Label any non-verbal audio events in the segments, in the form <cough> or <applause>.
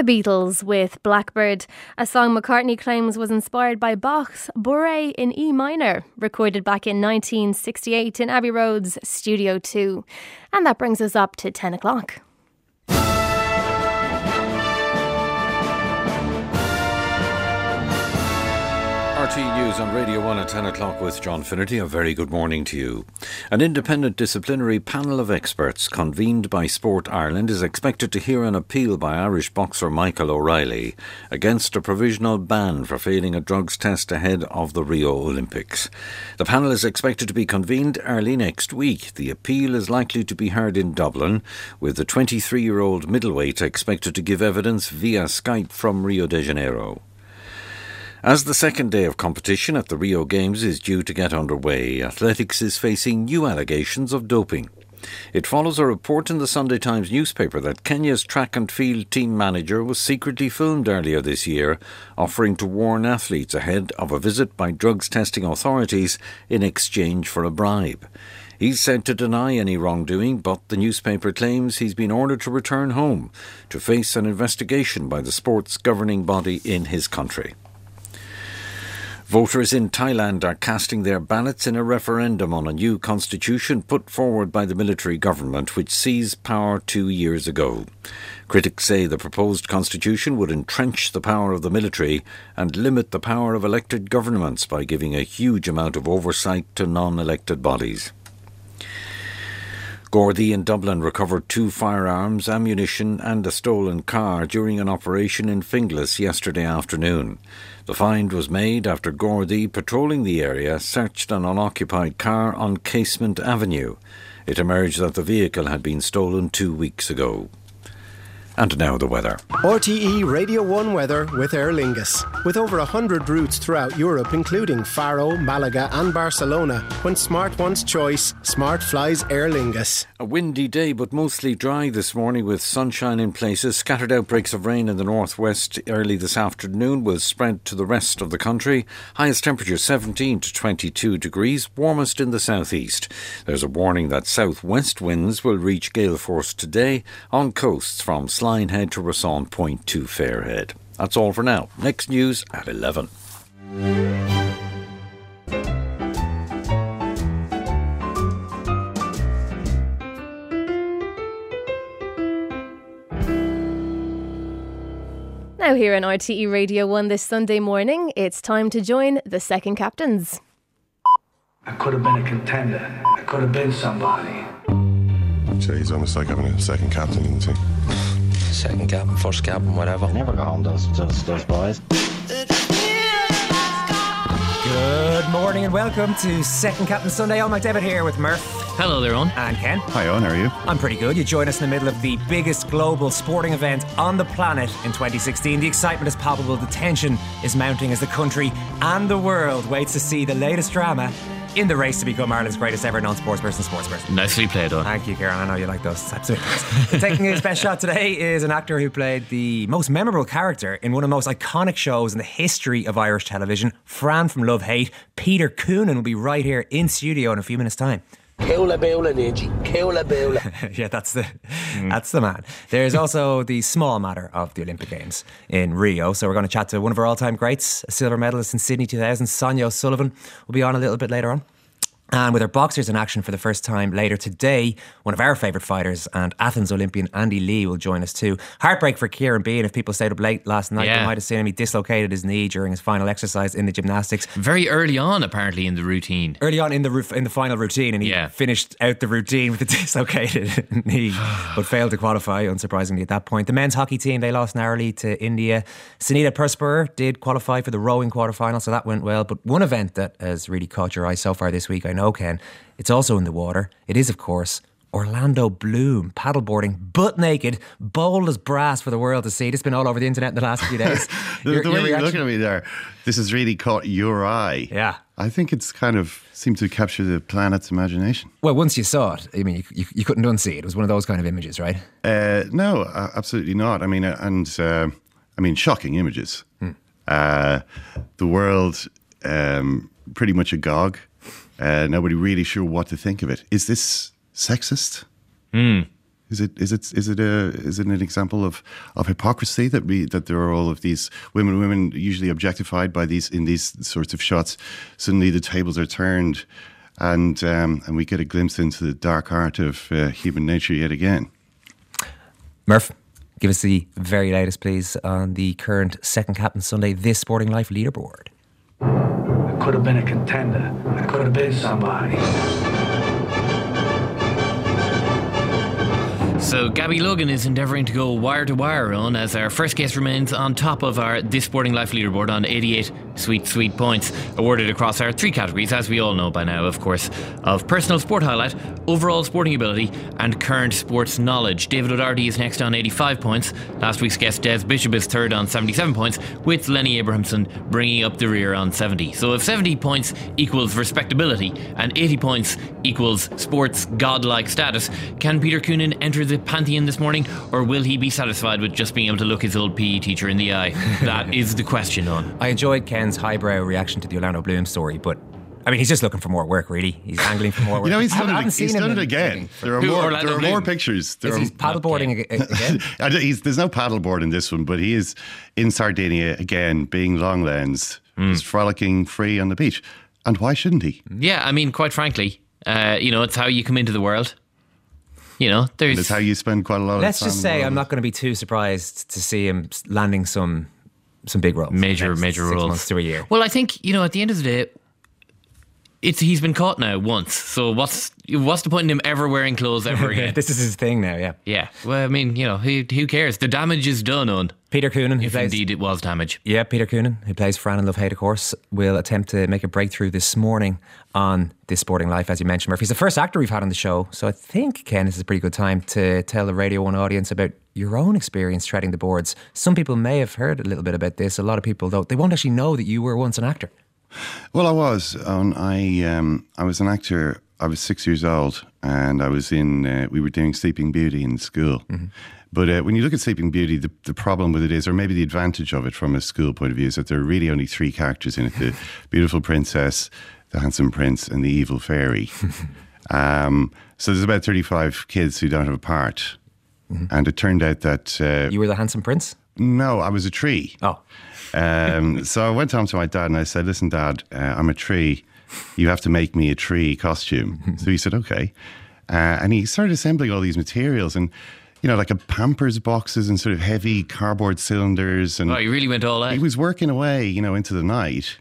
The Beatles with Blackbird, a song McCartney claims was inspired by Bach's Bourrée in E minor, recorded back in 1968 in Abbey Road's Studio 2. And that brings us up to 10 o'clock. RTE News on Radio 1 at 10 o'clock with John Finnerty. A very good morning to you. An independent disciplinary panel of experts convened by Sport Ireland is expected to hear an appeal by Irish boxer Michael O'Reilly against a provisional ban for failing a drugs test ahead of the Rio Olympics. The panel is expected to be convened early next week. The appeal is likely to be heard in Dublin, with the 23 year old middleweight expected to give evidence via Skype from Rio de Janeiro. As the second day of competition at the Rio Games is due to get underway, athletics is facing new allegations of doping. It follows a report in the Sunday Times newspaper that Kenya's track and field team manager was secretly filmed earlier this year, offering to warn athletes ahead of a visit by drugs testing authorities in exchange for a bribe. He's said to deny any wrongdoing, but the newspaper claims he's been ordered to return home to face an investigation by the sport's governing body in his country. Voters in Thailand are casting their ballots in a referendum on a new constitution put forward by the military government, which seized power two years ago. Critics say the proposed constitution would entrench the power of the military and limit the power of elected governments by giving a huge amount of oversight to non elected bodies. Gardaí in Dublin recovered two firearms, ammunition, and a stolen car during an operation in Finglas yesterday afternoon. The find was made after Gardaí, patrolling the area, searched an unoccupied car on Casement Avenue. It emerged that the vehicle had been stolen two weeks ago. And now the weather. RTE Radio 1 weather with Aer Lingus. With over 100 routes throughout Europe, including Faro, Malaga, and Barcelona, when smart wants choice, smart flies Aer Lingus. A windy day, but mostly dry this morning with sunshine in places. Scattered outbreaks of rain in the northwest early this afternoon will spread to the rest of the country. Highest temperature 17 to 22 degrees, warmest in the southeast. There's a warning that southwest winds will reach gale force today on coasts from Slyne Head to Rossan Point to Fair Head. That's all for now. Next news at 11. Now, here on RTE Radio 1 this Sunday morning, it's time to join the second captains. I could have been a contender. I could have been somebody. Actually, it's almost like having a second captain in the team. Second captain, first captain, whatever. Never go home, those, those, those boys. Good morning and welcome to Second Captain Sunday. I'm McDevitt here with Murph. Hello there, Owen. And Ken. Hi, Owen, how are you? I'm pretty good. You join us in the middle of the biggest global sporting event on the planet in 2016. The excitement is palpable, the tension is mounting as the country and the world waits to see the latest drama in the race to become Ireland's greatest ever non sportsperson sportsperson. Nicely played, Owen. Thank you, Karen. I know you like those things. Taking his best shot today is an actor who played the most memorable character in one of the most iconic shows in the history of Irish television, Fran from Love Hate. Peter Coonan will be right here in studio in a few minutes' time. Keula Beula, Ninji. Keula Beula. <laughs> yeah, that's the mm. that's the man. There's also the small matter of the Olympic Games in Rio. So we're going to chat to one of our all-time greats, a silver medalist in Sydney 2000, Sonia O'Sullivan. We'll be on a little bit later on. And with our boxers in action for the first time later today, one of our favourite fighters and Athens Olympian Andy Lee will join us too. Heartbreak for Kieran Behan. If people stayed up late last night, Yeah. they might have seen him. He dislocated his knee during his final exercise in the gymnastics. Very early on, apparently, in the routine. Early on in the roof, in the final routine, and he Yeah. finished out the routine with a <laughs> dislocated <laughs> knee, <sighs> but failed to qualify, unsurprisingly, at that point. The men's hockey team, they lost narrowly to India. Sanita Puspure did qualify for the rowing quarterfinal, so that went well. But one event that has really caught your eye so far this week, I know, Ken, it's also in the water. It is, of course, Orlando Bloom paddleboarding, butt naked, bold as brass for the world to see. It's been all over the internet in the last few days. The, Your- the way you're looking at me there, this has really caught your eye. Yeah. I think it's kind of seemed to capture the planet's imagination. Well, once you saw it, I mean, you, you, you couldn't unsee it. It was one of those kind of images, right? Uh, no, uh, absolutely not. I mean, uh, and I mean, shocking images. Uh, the world um, pretty much agog. Uh, nobody really sure what to think of it. Is this sexist? Is it is it is it a is it an example of, of hypocrisy that we that there are all of these women women usually objectified by these in these sorts of shots? Suddenly the tables are turned, and um, and we get a glimpse into the dark art of uh, human nature yet again. Murph, give us the very latest, please, on the current second captain Sunday This Sporting Life leaderboard. Could have been a contender. I could have been somebody. So Gabby Logan is endeavouring to go wire to wire on as our first guest remains on top of our This Sporting Life leaderboard on 88 sweet, sweet points awarded across our three categories, as we all know by now, of course, of personal sport highlight, overall sporting ability, and current sports knowledge. David O'Doherty is next on 85 points. Last week's guest, Des Bishop, is third on 77 points, with Lenny Abrahamson bringing up the rear on 70. So if 70 points equals respectability and 80 points equals sports godlike status, can Peter Coonan enter the pantheon this morning, or will he be satisfied with just being able to look his old PE teacher in the eye? <laughs> That is the question on. I enjoyed Ken's highbrow reaction to the Orlando Bloom story, but I mean, he's just looking for more work, really. He's angling for more work. You know, he's I done haven't it, seen he's him done it again. There are Who, more. Orlando There are more pictures. There Is are, he paddleboarding ag- again? <laughs> He's, there's no paddleboard in this one, but he is in Sardinia again, being long lensed, Hmm. just frolicking free on the beach. And why shouldn't he? Yeah, I mean, quite frankly, uh, you know, it's how you come into the world. You know, there's That's how you spend quite a lot of time. Let's just say I'm not going to be too surprised to see him landing some some big roles. major, major six roles months to a year. Well, I think you know, at the end of the day, it's he's been caught now once. So what's what's the point in him ever wearing clothes ever <laughs> again? this is his thing now, yeah. yeah. Well, I mean, you know, who who cares? The damage is done on. Peter Coonan, If plays indeed it was damage. Yeah, Peter Coonan, who plays Fran and Love Hate, of course, will attempt to make a breakthrough this morning on This Sporting Life, as you mentioned, Murphy. He's the first actor we've had on the show, so I think, Ken, this is a pretty good time to tell the Radio 1 audience about your own experience treading the boards. Some people may have heard a little bit about this. A lot of people don't. They won't actually know that you were once an actor. Well, I was. Um, I um, I was an actor. I was six years old, and I was in. Uh, we were doing Sleeping Beauty in school. But uh, when you look at Sleeping Beauty, the, the problem with it is, or maybe the advantage of it from a school point of view, is that there are really only three characters in it: the <laughs> beautiful princess, the handsome prince, and the evil fairy. <laughs> um, so there's about thirty-five kids who don't have a part, and it turned out that uh, You were the handsome prince? no, I was a tree. Oh. Um, so I went home to my dad and I said, "Listen, Dad, uh, I'm a tree. You have to make me a tree costume." so he said, "Okay," uh, and he started assembling all these materials and. You know, like a Pampers boxes and sort of heavy cardboard cylinders, and Oh, you really went all out. he was working away, you know, into the night.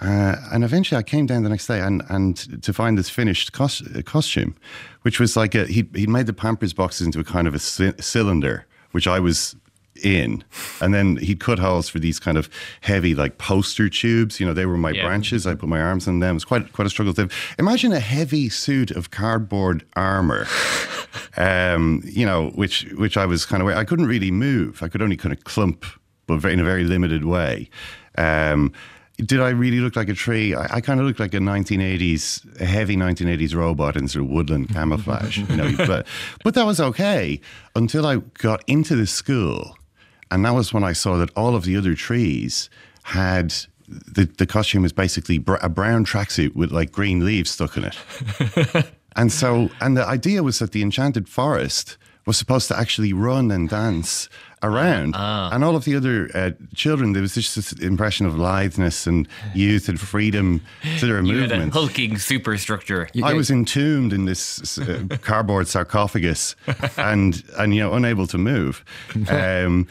Uh, and eventually, I came down the next day and, and to find this finished cos- costume, which was like a, he he made the Pampers boxes into a kind of a c- cylinder, which I was in, and then he'd cut holes for these kind of heavy like poster tubes. You know, they were my Yeah. branches. I put my arms in them. It was quite quite a struggle. To imagine a heavy suit of cardboard armor. <laughs> Um, you know, which which I was kind of I couldn't really move. I could only kind of clump, but in a very limited way. Um, did I really look like a tree? I, I kind of looked like a 1980s, a heavy 1980s robot in sort of woodland <laughs> camouflage. you know, but but that was okay until I got into the school, and that was when I saw that all of the other trees had. The, the costume was basically br- a brown tracksuit with like green leaves stuck in it. <laughs> And so, and the idea was that the enchanted forest was supposed to actually run and dance around. Ah. And all of the other uh, children, there was just this impression of litheness and youth and freedom to their <laughs> You had a movements. hulking superstructure. I was entombed in this uh, cardboard sarcophagus <laughs> and, and, you know, unable to move. <laughs> Um,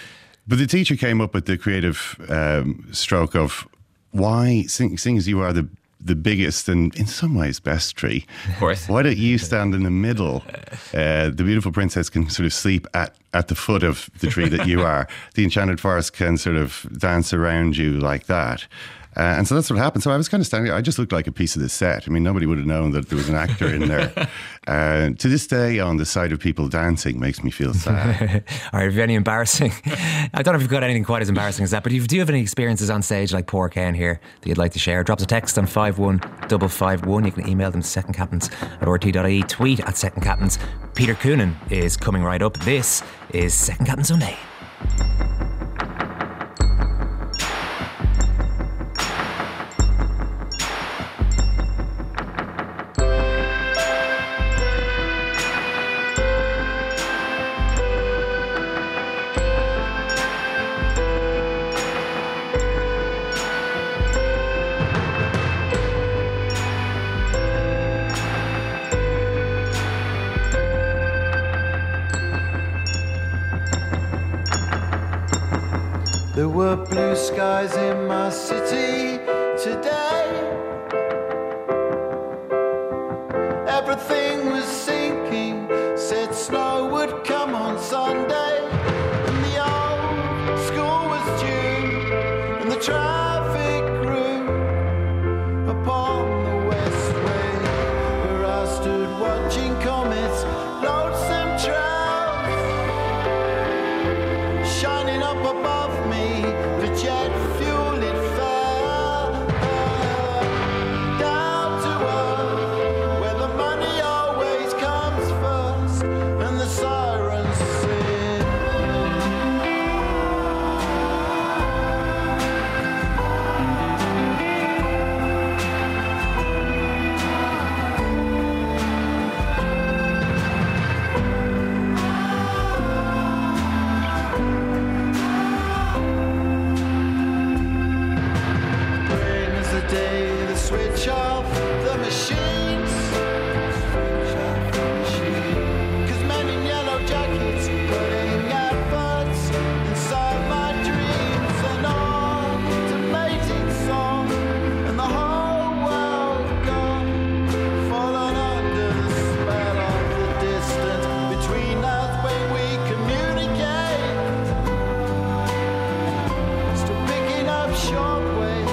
but the teacher came up with the creative um, stroke of why, seeing, seeing as you are the the biggest and in some ways best tree. Of course. Why don't you stand in the middle? <laughs> Uh, the beautiful princess can sort of sleep at, at the foot of the tree that you are. <laughs> The enchanted forest can sort of dance around you like that. Uh, and so that's what happened. So I was kind of standing there. I just looked like a piece of the set. I mean, nobody would have known that there was an actor in there. <laughs> Uh, to this day, on the side of people dancing makes me feel <laughs> sad. All right, have you any embarrassing? <laughs> I don't know if you've got anything quite as embarrassing as that, but if you do have any experiences on stage like poor Ken here that you'd like to share, drop us a text on 51551. You can email them to secondcaptains at rt.ie, tweet at Second Captains. Peter Coonan is coming right up. This is Second Captain Sunday. There were blue skies in my city today. short way.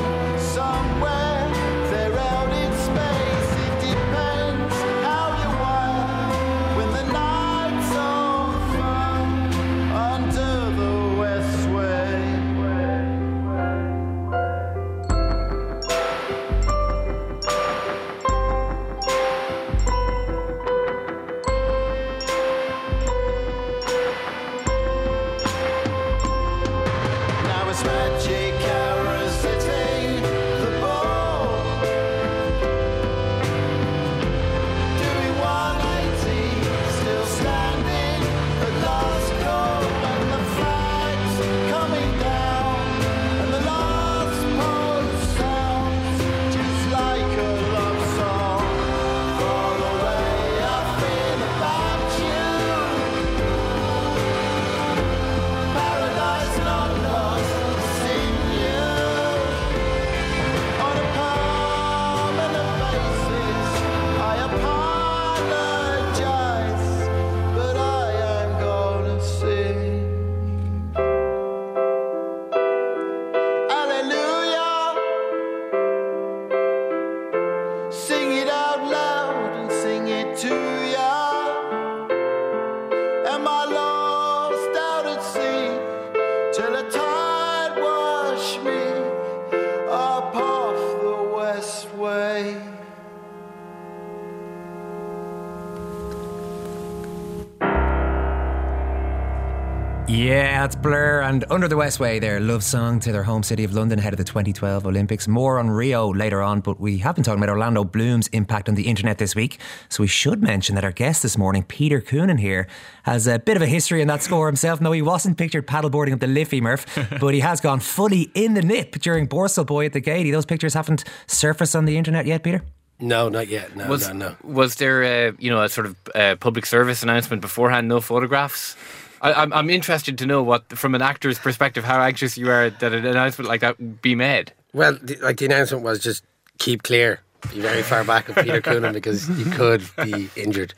Yeah, it's Blur and Under the Westway, their love song to their home city of London ahead of the 2012 Olympics. More on Rio later on, but we have been talking about Orlando Bloom's impact on the internet this week. So we should mention that our guest this morning, Peter Coonan here, has a bit of a history in that score himself. No, he wasn't pictured paddleboarding up the Liffey Murph, <laughs> but he has gone fully in the nip during Borstal Boy at the Gaiety. Those pictures haven't surfaced on the internet yet, Peter? No, not yet. No, was, no, no. Was there, a, you know, a sort of uh, public service announcement beforehand? No photographs. I, I'm I'm interested to know what, from an actor's perspective, how anxious you are that an announcement like that be made. Well, the, like the announcement was just keep clear. Be very far back of Peter <laughs> Coonan because you could be injured.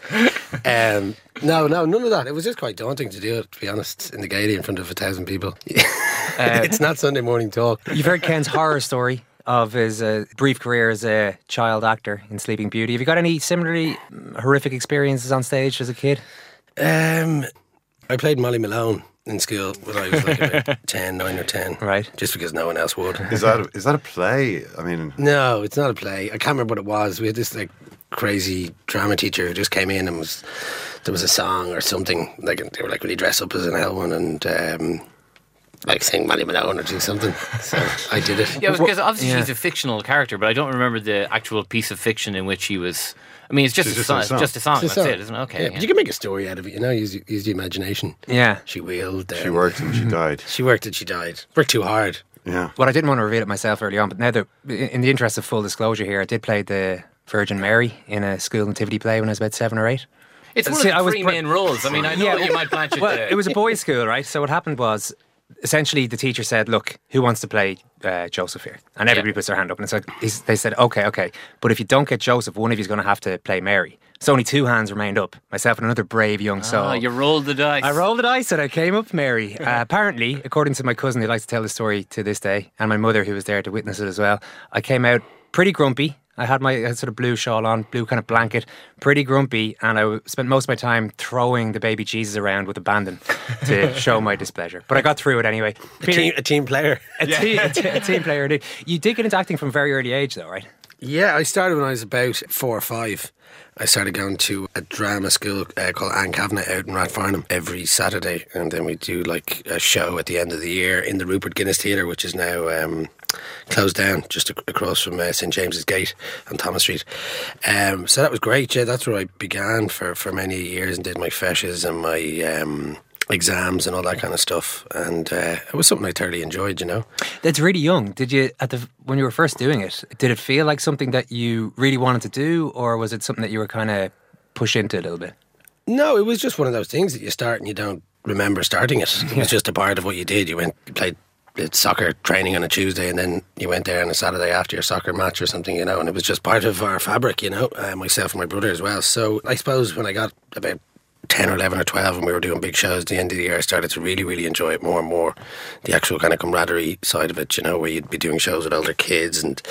Um, no, no, none of that. It was just quite daunting to do it, to be honest, in the Gaiety in front of a thousand people. <laughs> it's not Sunday morning talk. You've heard Ken's horror story of his uh, brief career as a child actor in Sleeping Beauty. Have you got any similarly horrific experiences on stage as a kid? Um, I played Molly Malone in school when I was like about <laughs> 10, 9 or 10. Right. Just because no one else would. Is that a, is that a play? I mean, No, it's not a play. I can't remember what it was. We had this like crazy drama teacher who just came in and was there was a song or something like they were like, "Will you dress up as an Elwyn and um, like sing Molly Malone or do something?" So I did it. Yeah, because obviously Yeah. he's a fictional character, but I don't remember the actual piece of fiction in which he was. I mean, it's just, It's a, just song, a it's song. just a song. It's a that's it, isn't it? Okay. Yeah, but you can make a story out of it, you know. Use use the imagination. Yeah. She wheeled. she worked and she died. She worked and she died. Worked too hard. Yeah. Well, I didn't want to reveal it myself early on, but now that, in the interest of full disclosure here, I did play the Virgin Mary in a school nativity play when I was about seven or eight. It's one See, of the was three pre- main roles. I mean, I know Yeah, that you might blanch it. Well, it was a <laughs> boys' school, right? So what happened was, essentially, the teacher said, "Look, who wants to play uh, Joseph here?" And everybody puts their hand up, and it's like he's- they said, "Okay, okay, but if you don't get Joseph, one of you's going to have to play Mary." So only two hands remained up, myself and another brave young soul. Ah, you rolled the dice. I rolled the dice and I came up Mary. Uh, apparently, according to my cousin who likes to tell the story to this day, and my mother who was there to witness it as well, I came out pretty grumpy. I had my sort of blue shawl on, blue kind of blanket, pretty grumpy, and I spent most of my time throwing the baby Jesus around with abandon to <laughs> show my displeasure. But I got through it anyway. A team, a team player. <laughs> a, team, a, te- a team player. indeed. You did get into acting from a very early age, though, right? Yeah, I started when I was about four or five. I started going to a drama school uh, called Anne Kavanagh out in Rathfarnham every Saturday, and then we do like a show at the end of the year in the Rupert Guinness Theatre, which is now um, closed down just across from uh, St James's Gate on Thomas Street. Um, so that was great. Yeah, that's where I began for, for many years and did my feshes and my um, exams and all that kind of stuff. And uh, it was something I thoroughly enjoyed. You know. That's really young. Did you at the when you were first doing it? Did it feel like something that you really wanted to do, or was it something that you were kind of pushed into a little bit? No, it was just one of those things that you start and you don't remember starting it. It was just a part of what you did. You went, you played did soccer training on a Tuesday, and then you went there on a Saturday after your soccer match or something, you know. And it was just part of our fabric, you know. Uh, myself and my brother as well. So I suppose when I got about 10 or 11 or 12 and we were doing big shows at the end of the year, I started to really, really enjoy it more and more. The actual kind of camaraderie side of it, you know, where you'd be doing shows with older kids and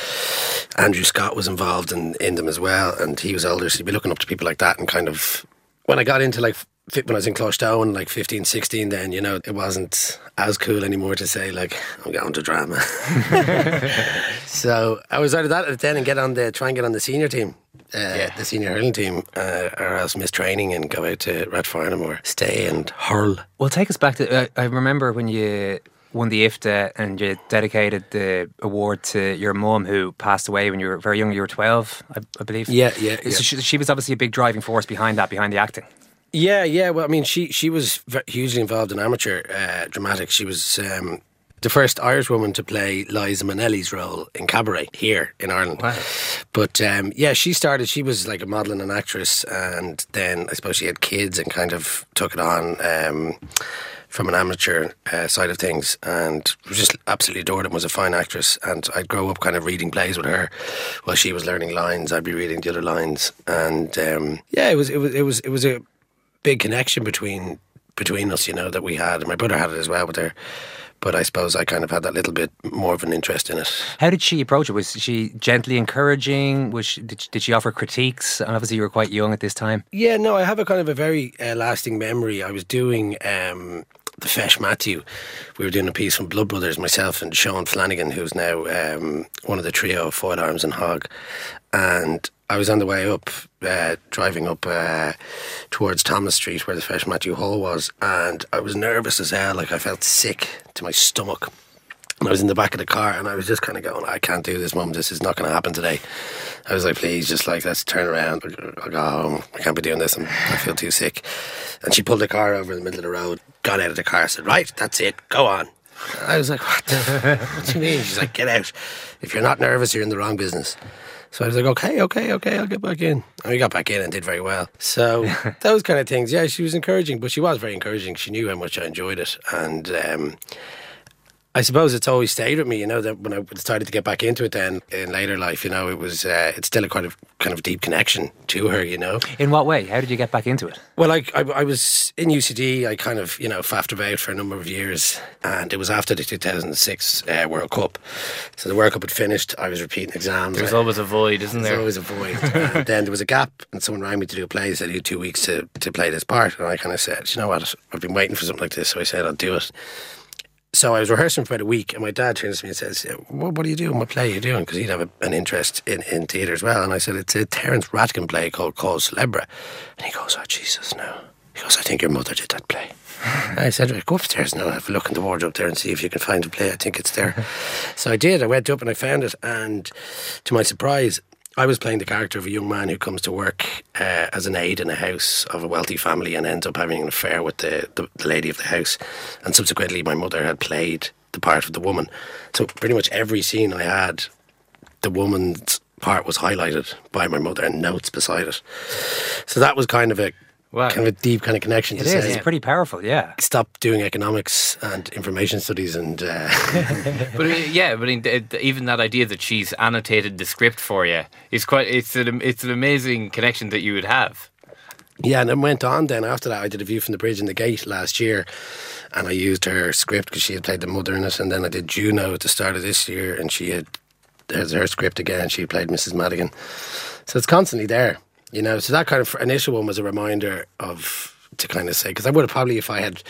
Andrew Scott was involved in, in them as well. And he was older, so you'd be looking up to people like that and kind of. When I got into like when I was in Closhdown, like 15, 16, then, you know, it wasn't as cool anymore to say, like, I'm going to drama. <laughs> so I was out of that at then and get on the, try and get on the senior team, uh, the senior hurling team, uh, or else miss training and go out to Rathfarnham or stay and hurl. Well, take us back to. Uh, I remember when you won the IFTA and you dedicated the award to your mum who passed away when you were very young. You were twelve, I, I believe. Yeah, yeah, So yeah. she, she was obviously a big driving force behind that, behind the acting. Yeah, yeah. Well, I mean, she she was hugely involved in amateur uh, dramatics. She was um, the first Irish woman to play Liza Minnelli's role in Cabaret here in Ireland. But um, yeah, she started. She was like a model and an actress, and then I suppose she had kids and kind of took it on. Um, from an amateur uh, side of things, and just absolutely adored it. Was a fine actress, and I'd grow up kind of reading plays with her while she was learning lines. I'd be reading the other lines, and um, yeah, it was it was it was it was a big connection between between us, you know, that we had. And my brother had it as well with her. But I suppose I kind of had that little bit more of an interest in it. How did she approach it? Was she gently encouraging? Was she, did, she, did she offer critiques? And obviously, you were quite young at this time. Yeah, no, I have a kind of a very uh, lasting memory. I was doing um, the Feis Maitiú. We were doing a piece from Blood Brothers, myself and Sean Flanagan, who's now um, one of the trio of Foil Arms and Hog. And I was on the way up, uh, driving up uh, towards Thomas Street, where the Feis Maitiú Hall was, and I was nervous as hell. Like I felt sick to my stomach. And I was in the back of the car, and I was just kind of going, "I can't do this, Mum. This is not going to happen today." I was like, "Please, just like let's turn around. I'll go home. I can't be doing this. I'm, I feel too sick." And she pulled the car over in the middle of the road, got out of the car, said, "Right, that's it. Go on." I was like, "What? The, <laughs> what do you mean?" She's like, "Get out. If you're not nervous, you're in the wrong business." So I was like, okay, okay, okay, I'll get back in. And we got back in and did very well. So <laughs> those kind of things, yeah, she was encouraging, but she was very encouraging. She knew how much I enjoyed it. And um, I suppose it's always stayed with me, you know, that when I decided to get back into it then in later life, you know, it was, uh, it's still a kind of, kind of deep connection to her, you know. In what way? How did you get back into it? Well, I, I, I was in UCD, I kind of, you know, faffed about for a number of years, and it was after the 2006 uh, World Cup. So the World Cup had finished, I was repeating exams. There's always a void, isn't there? There's always a void. <laughs> and then there was a gap, and someone rang me to do a play. They said, You had two weeks to, to play this part. And I kind of said, You know what? I've been waiting for something like this. So I said, I'll do it. So I was rehearsing for about a week, and my dad turns to me and says, "What, what are you doing? What play are you doing?" Because he'd have a, an interest in, in theatre as well. And I said, "It's a Terence Rattigan play called Cause Célèbre." And he goes, "Oh Jesus, no!" He goes, "I think your mother did that play." I said, right, "Go upstairs now. Have a look in the wardrobe there and see if you can find the play. I think it's there." <laughs> so I did. I went up and I found it, and to my surprise, I was playing the character of a young man who comes to work uh, as an aide in a house of a wealthy family and ends up having an affair with the, the, the, lady of the house. And subsequently, my mother had played the part of the woman. So, pretty much every scene I had, the woman's part was highlighted by my mother and notes beside it. So, that was kind of a Wow. kind of a deep kind of connection it to is. say. It's pretty powerful, yeah. Stop doing economics and information studies and. Uh, <laughs> but uh, yeah, but in, uh, even that idea that she's annotated the script for you is quite. It's an it's an amazing connection that you would have. Yeah, and then went on. Then after that, I did a view from the bridge in the gate last year, and I used her script because she had played the mother in it. And then I did Juno at the start of this year, and she had there's her script again. She played Mrs. Madigan, so it's constantly there you know so that kind of initial one was a reminder of to kind of say because i would have probably if i had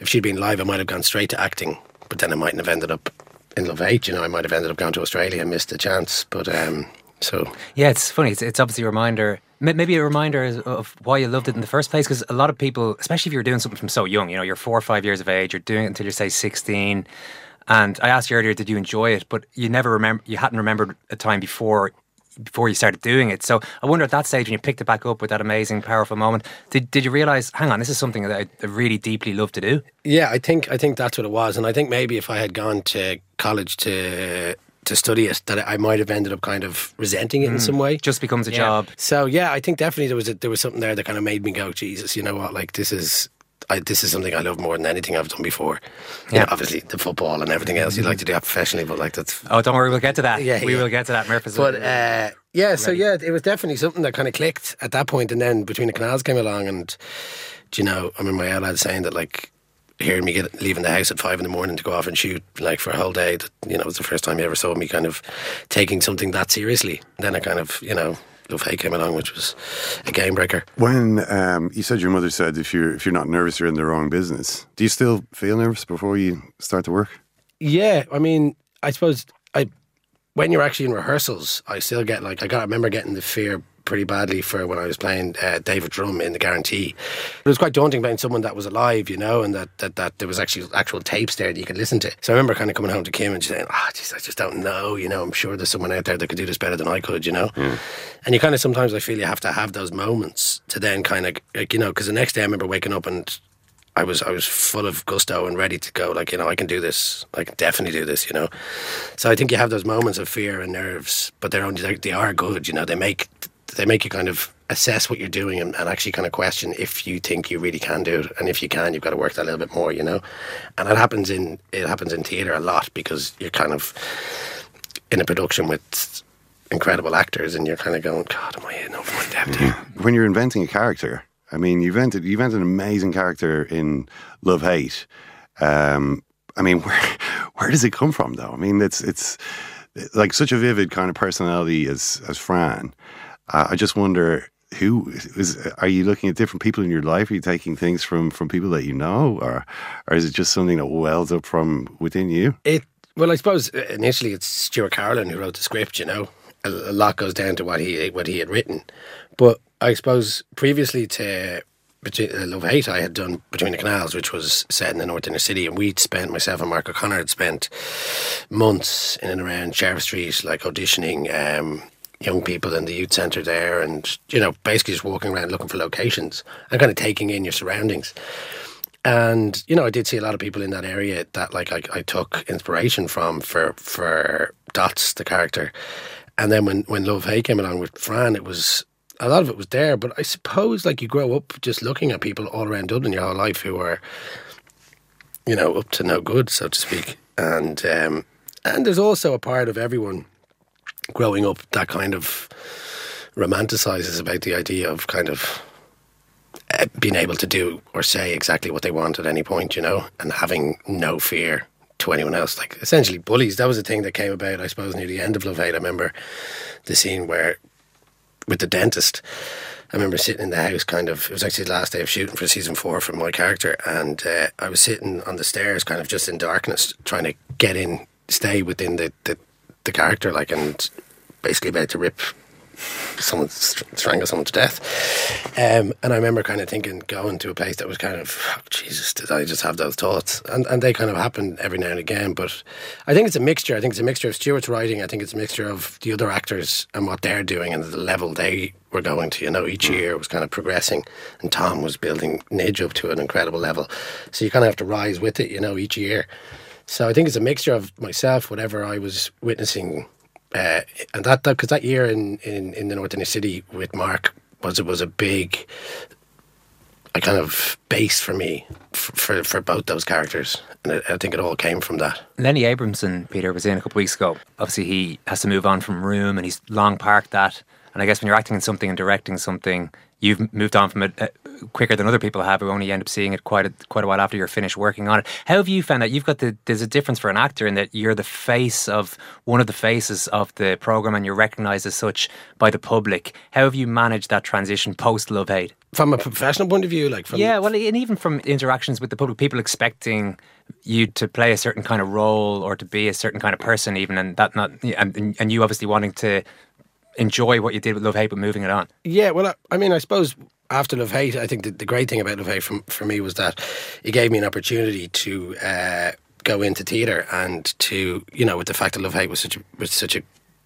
if she'd been live i might have gone straight to acting but then i mightn't have ended up in Love Hate you know i might have ended up going to australia and missed the chance but um so yeah it's funny it's, it's obviously a reminder maybe a reminder of why you loved it in the first place because a lot of people especially if you're doing something from so young you know you're four or five years of age you're doing it until you're say 16 and I asked you earlier, did you enjoy it? But you never remember, you hadn't remembered a time before before you started doing it. So I wonder at that stage when you picked it back up with that amazing, powerful moment, did, did you realize, hang on, this is something that I really deeply love to do? Yeah, I think I think that's what it was, and I think maybe if I had gone to college to to study it, that I might have ended up kind of resenting it mm, in some way. Just becomes a yeah. job. So yeah, I think definitely there was a, there was something there that kind of made me go, Jesus, you know what? Like this is I, this is something I love more than anything I've done before. You yeah, know, obviously the football and everything else you'd like to do that professionally, but like that's. Oh, don't worry, we'll get to that. Yeah, we yeah. will get to that, Murph. But uh, yeah, so yeah, it was definitely something that kind of clicked at that point, and then between the canals came along, and you know, I mean, my lad saying that like hearing me get leaving the house at five in the morning to go off and shoot like for a whole day. That you know, it was the first time he ever saw me kind of taking something that seriously. And then I kind of you know Love came along, which was a game breaker. When um, you said your mother said if you're if you're not nervous, you're in the wrong business. Do you still feel nervous before you start to work? Yeah, I mean, I suppose I when you're actually in rehearsals, I still get like I got I remember getting the fear pretty badly for when I was playing uh, David Drumm in the Guarantee. It was quite daunting playing someone that was alive, you know, and that, that, that there was actually actual tapes there that you could listen to. So I remember kind of coming home to Kim and saying, "Ah, oh, I just don't know, you know. I'm sure there's someone out there that could do this better than I could, you know." Mm. And you kind of sometimes I feel you have to have those moments to then kind of like you know because the next day I remember waking up and I was I was full of gusto and ready to go. Like you know, I can do this. I can definitely do this. You know, so I think you have those moments of fear and nerves, but they're only they are good. You know, they make they make you kind of assess what you're doing and, and, actually kind of question if you think you really can do it. And if you can you've got to work that a little bit more you know? And it happens in it happens in theater a lot because you're kind of in a production with incredible actors and you're kind of going god am I in over my depth here? Mm-hmm. when you're inventing a character I mean you invented you invented an amazing character in Love Hate. Um, I mean <laughs> where where does it come from though? I mean it's it's like such a vivid kind of personality as as Fran I just wonder who is? Are you looking at different people in your life? Are you taking things from from people that you know, or or is it just something that wells up from within you? It well, I suppose uh, initially it's Stuart Carolan who wrote the script. You know, a, a lot goes down to what he what he had written, but I suppose previously to between uh, Love Hate, I had done Between the Canals, which was set in the North Inner City, and we'd spent myself and Mark O'Connor had spent months in and around Sheriff Street, like auditioning. Um, young people in the youth centre there and you know basically just walking around looking for locations and kind of taking in your surroundings. And you know I did see a lot of people in that area that like I, I took inspiration from for for Dots the character. And then when when Love Hate came along with Fran it was a lot of it was there. But I suppose like you grow up just looking at people all around Dublin your whole life who are you know up to no good so to speak. And um, and there's also a part of everyone growing up that kind of romanticizes about the idea of kind of uh, being able to do or say exactly what they want at any point, you know, and having no fear to anyone else. Like essentially bullies. That was a thing that came about, I suppose, near the end of Love Hate. I remember the scene where with the dentist. I remember sitting in the house, kind of. It was actually the last day of shooting for season four for my character, and uh, I was sitting on the stairs, kind of just in darkness, trying to get in, stay within the, the the character, like, and basically about to rip someone, strangle someone to death. Um, and I remember kind of thinking, going to a place that was kind of, oh, Jesus, did I just have those thoughts? And and they kind of happen every now and again. But I think it's a mixture. I think it's a mixture of Stuart's writing. I think it's a mixture of the other actors and what they're doing and the level they were going to. You know, each year was kind of progressing, and Tom was building Nidge up to an incredible level. So you kind of have to rise with it. You know, each year. So I think it's a mixture of myself, whatever I was witnessing, uh, and that because that, that, year in, in, in the North Inner City with Mark was it was a big, a kind of base for me for for, for both those characters, and I, I think it all came from that. Lenny Abrahamson, Peter was in a couple weeks ago. Obviously, he has to move on from Room, and he's long parked that. And I guess when you're acting in something and directing something, you've moved on from it uh, quicker than other people have who only end up seeing it quite a, quite a while after you're finished working on it. How have you found that you've got the there's a difference for an actor in that you're the face of one of the faces of the program and you're recognised as such by the public. How have you managed that transition post Love Hate? From a professional point of view, like from yeah, well, and even from interactions with the public, people expecting you to play a certain kind of role or to be a certain kind of person, even, and that not and and you obviously wanting to enjoy what you did with Love Hate, but moving it on. Yeah, well, I, I mean, I suppose after Love Hate, I think the, great thing about Love Hate for, for me was that it gave me an opportunity to uh, go into theatre and to, you know, with the fact that Love Hate was such a, was such a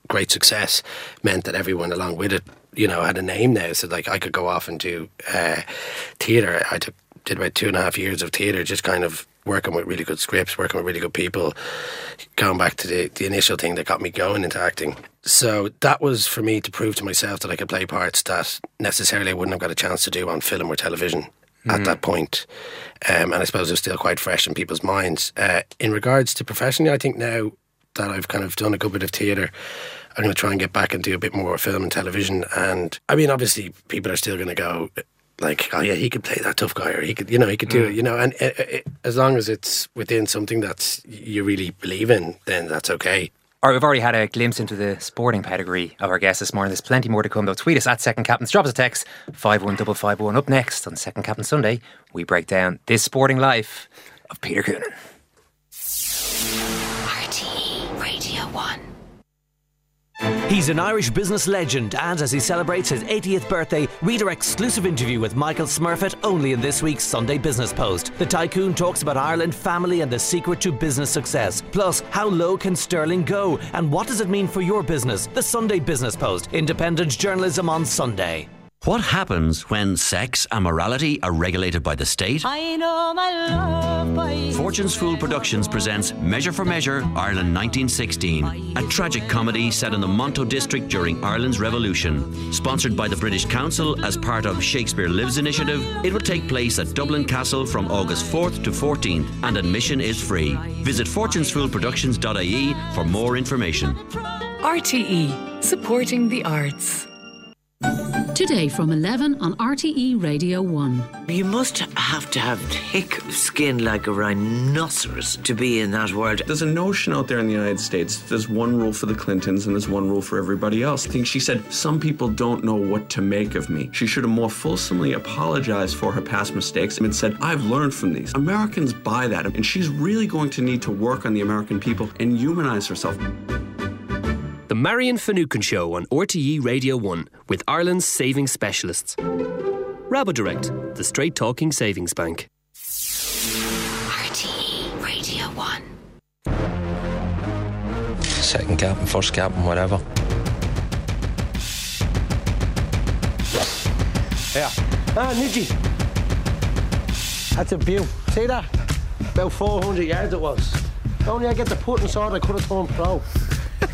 great success, meant that everyone along with it, you know, had a name now. So, like, I could go off and do uh, theatre. I took, did about two and a half years of theatre, just kind of working with really good scripts, working with really good people, going back to the, the initial thing that got me going into acting. So that was for me to prove to myself that I could play parts that necessarily I wouldn't have got a chance to do on film or television mm. at that point. Um, and I suppose it was still quite fresh in people's minds. Uh, in regards to professionally, I think now that I've kind of done a good bit of theatre, I'm going to try and get back and do a bit more film and television. And I mean, obviously, people are still going to go, like, oh yeah, he could play that tough guy, or he could, you know, he could do mm. it, you know. And it, it, as long as it's within something that you really believe in, then that's okay. Or we've already had a glimpse into the sporting pedigree of our guests this morning. There's plenty more to come, though. Tweet us at Second Captains. Drop us a text, 51551. Up next on Second Captain Sunday, we break down this sporting life of Peter Coonan. He's an Irish business legend, and as he celebrates his 80th birthday, read our exclusive interview with Michael Smurfit only in this week's Sunday Business Post. The tycoon talks about Ireland, family, and the secret to business success. Plus, how low can sterling go, and what does it mean for your business? The Sunday Business Post, independent journalism on Sunday. What happens when sex and morality are regulated by the state? Fortune's Fool Productions presents Measure for Measure Ireland 1916, a tragic comedy set in the Monto district during Ireland's Revolution. Sponsored by the British Council as part of Shakespeare Lives initiative, it will take place at Dublin Castle from August 4th to 14th and admission is free. Visit fortunesfoolproductions.ie for more information. RTE, supporting the arts. Today from 11 on RTE Radio 1. You must have to have thick skin like a rhinoceros to be in that world. There's a notion out there in the United States there's one rule for the Clintons and there's one rule for everybody else. I think she said, Some people don't know what to make of me. She should have more fulsomely apologized for her past mistakes and said, I've learned from these. Americans buy that, and she's really going to need to work on the American people and humanize herself. The Marian Finucane Show on RTE Radio 1 with Ireland's savings specialists. Rabodirect, the straight talking savings bank. RTE Radio 1. Second captain, first captain, whatever. Yeah. Ah, Nidge. That's a view. See that? About 400 yards it was. Only I get the put inside, I could have turned pro.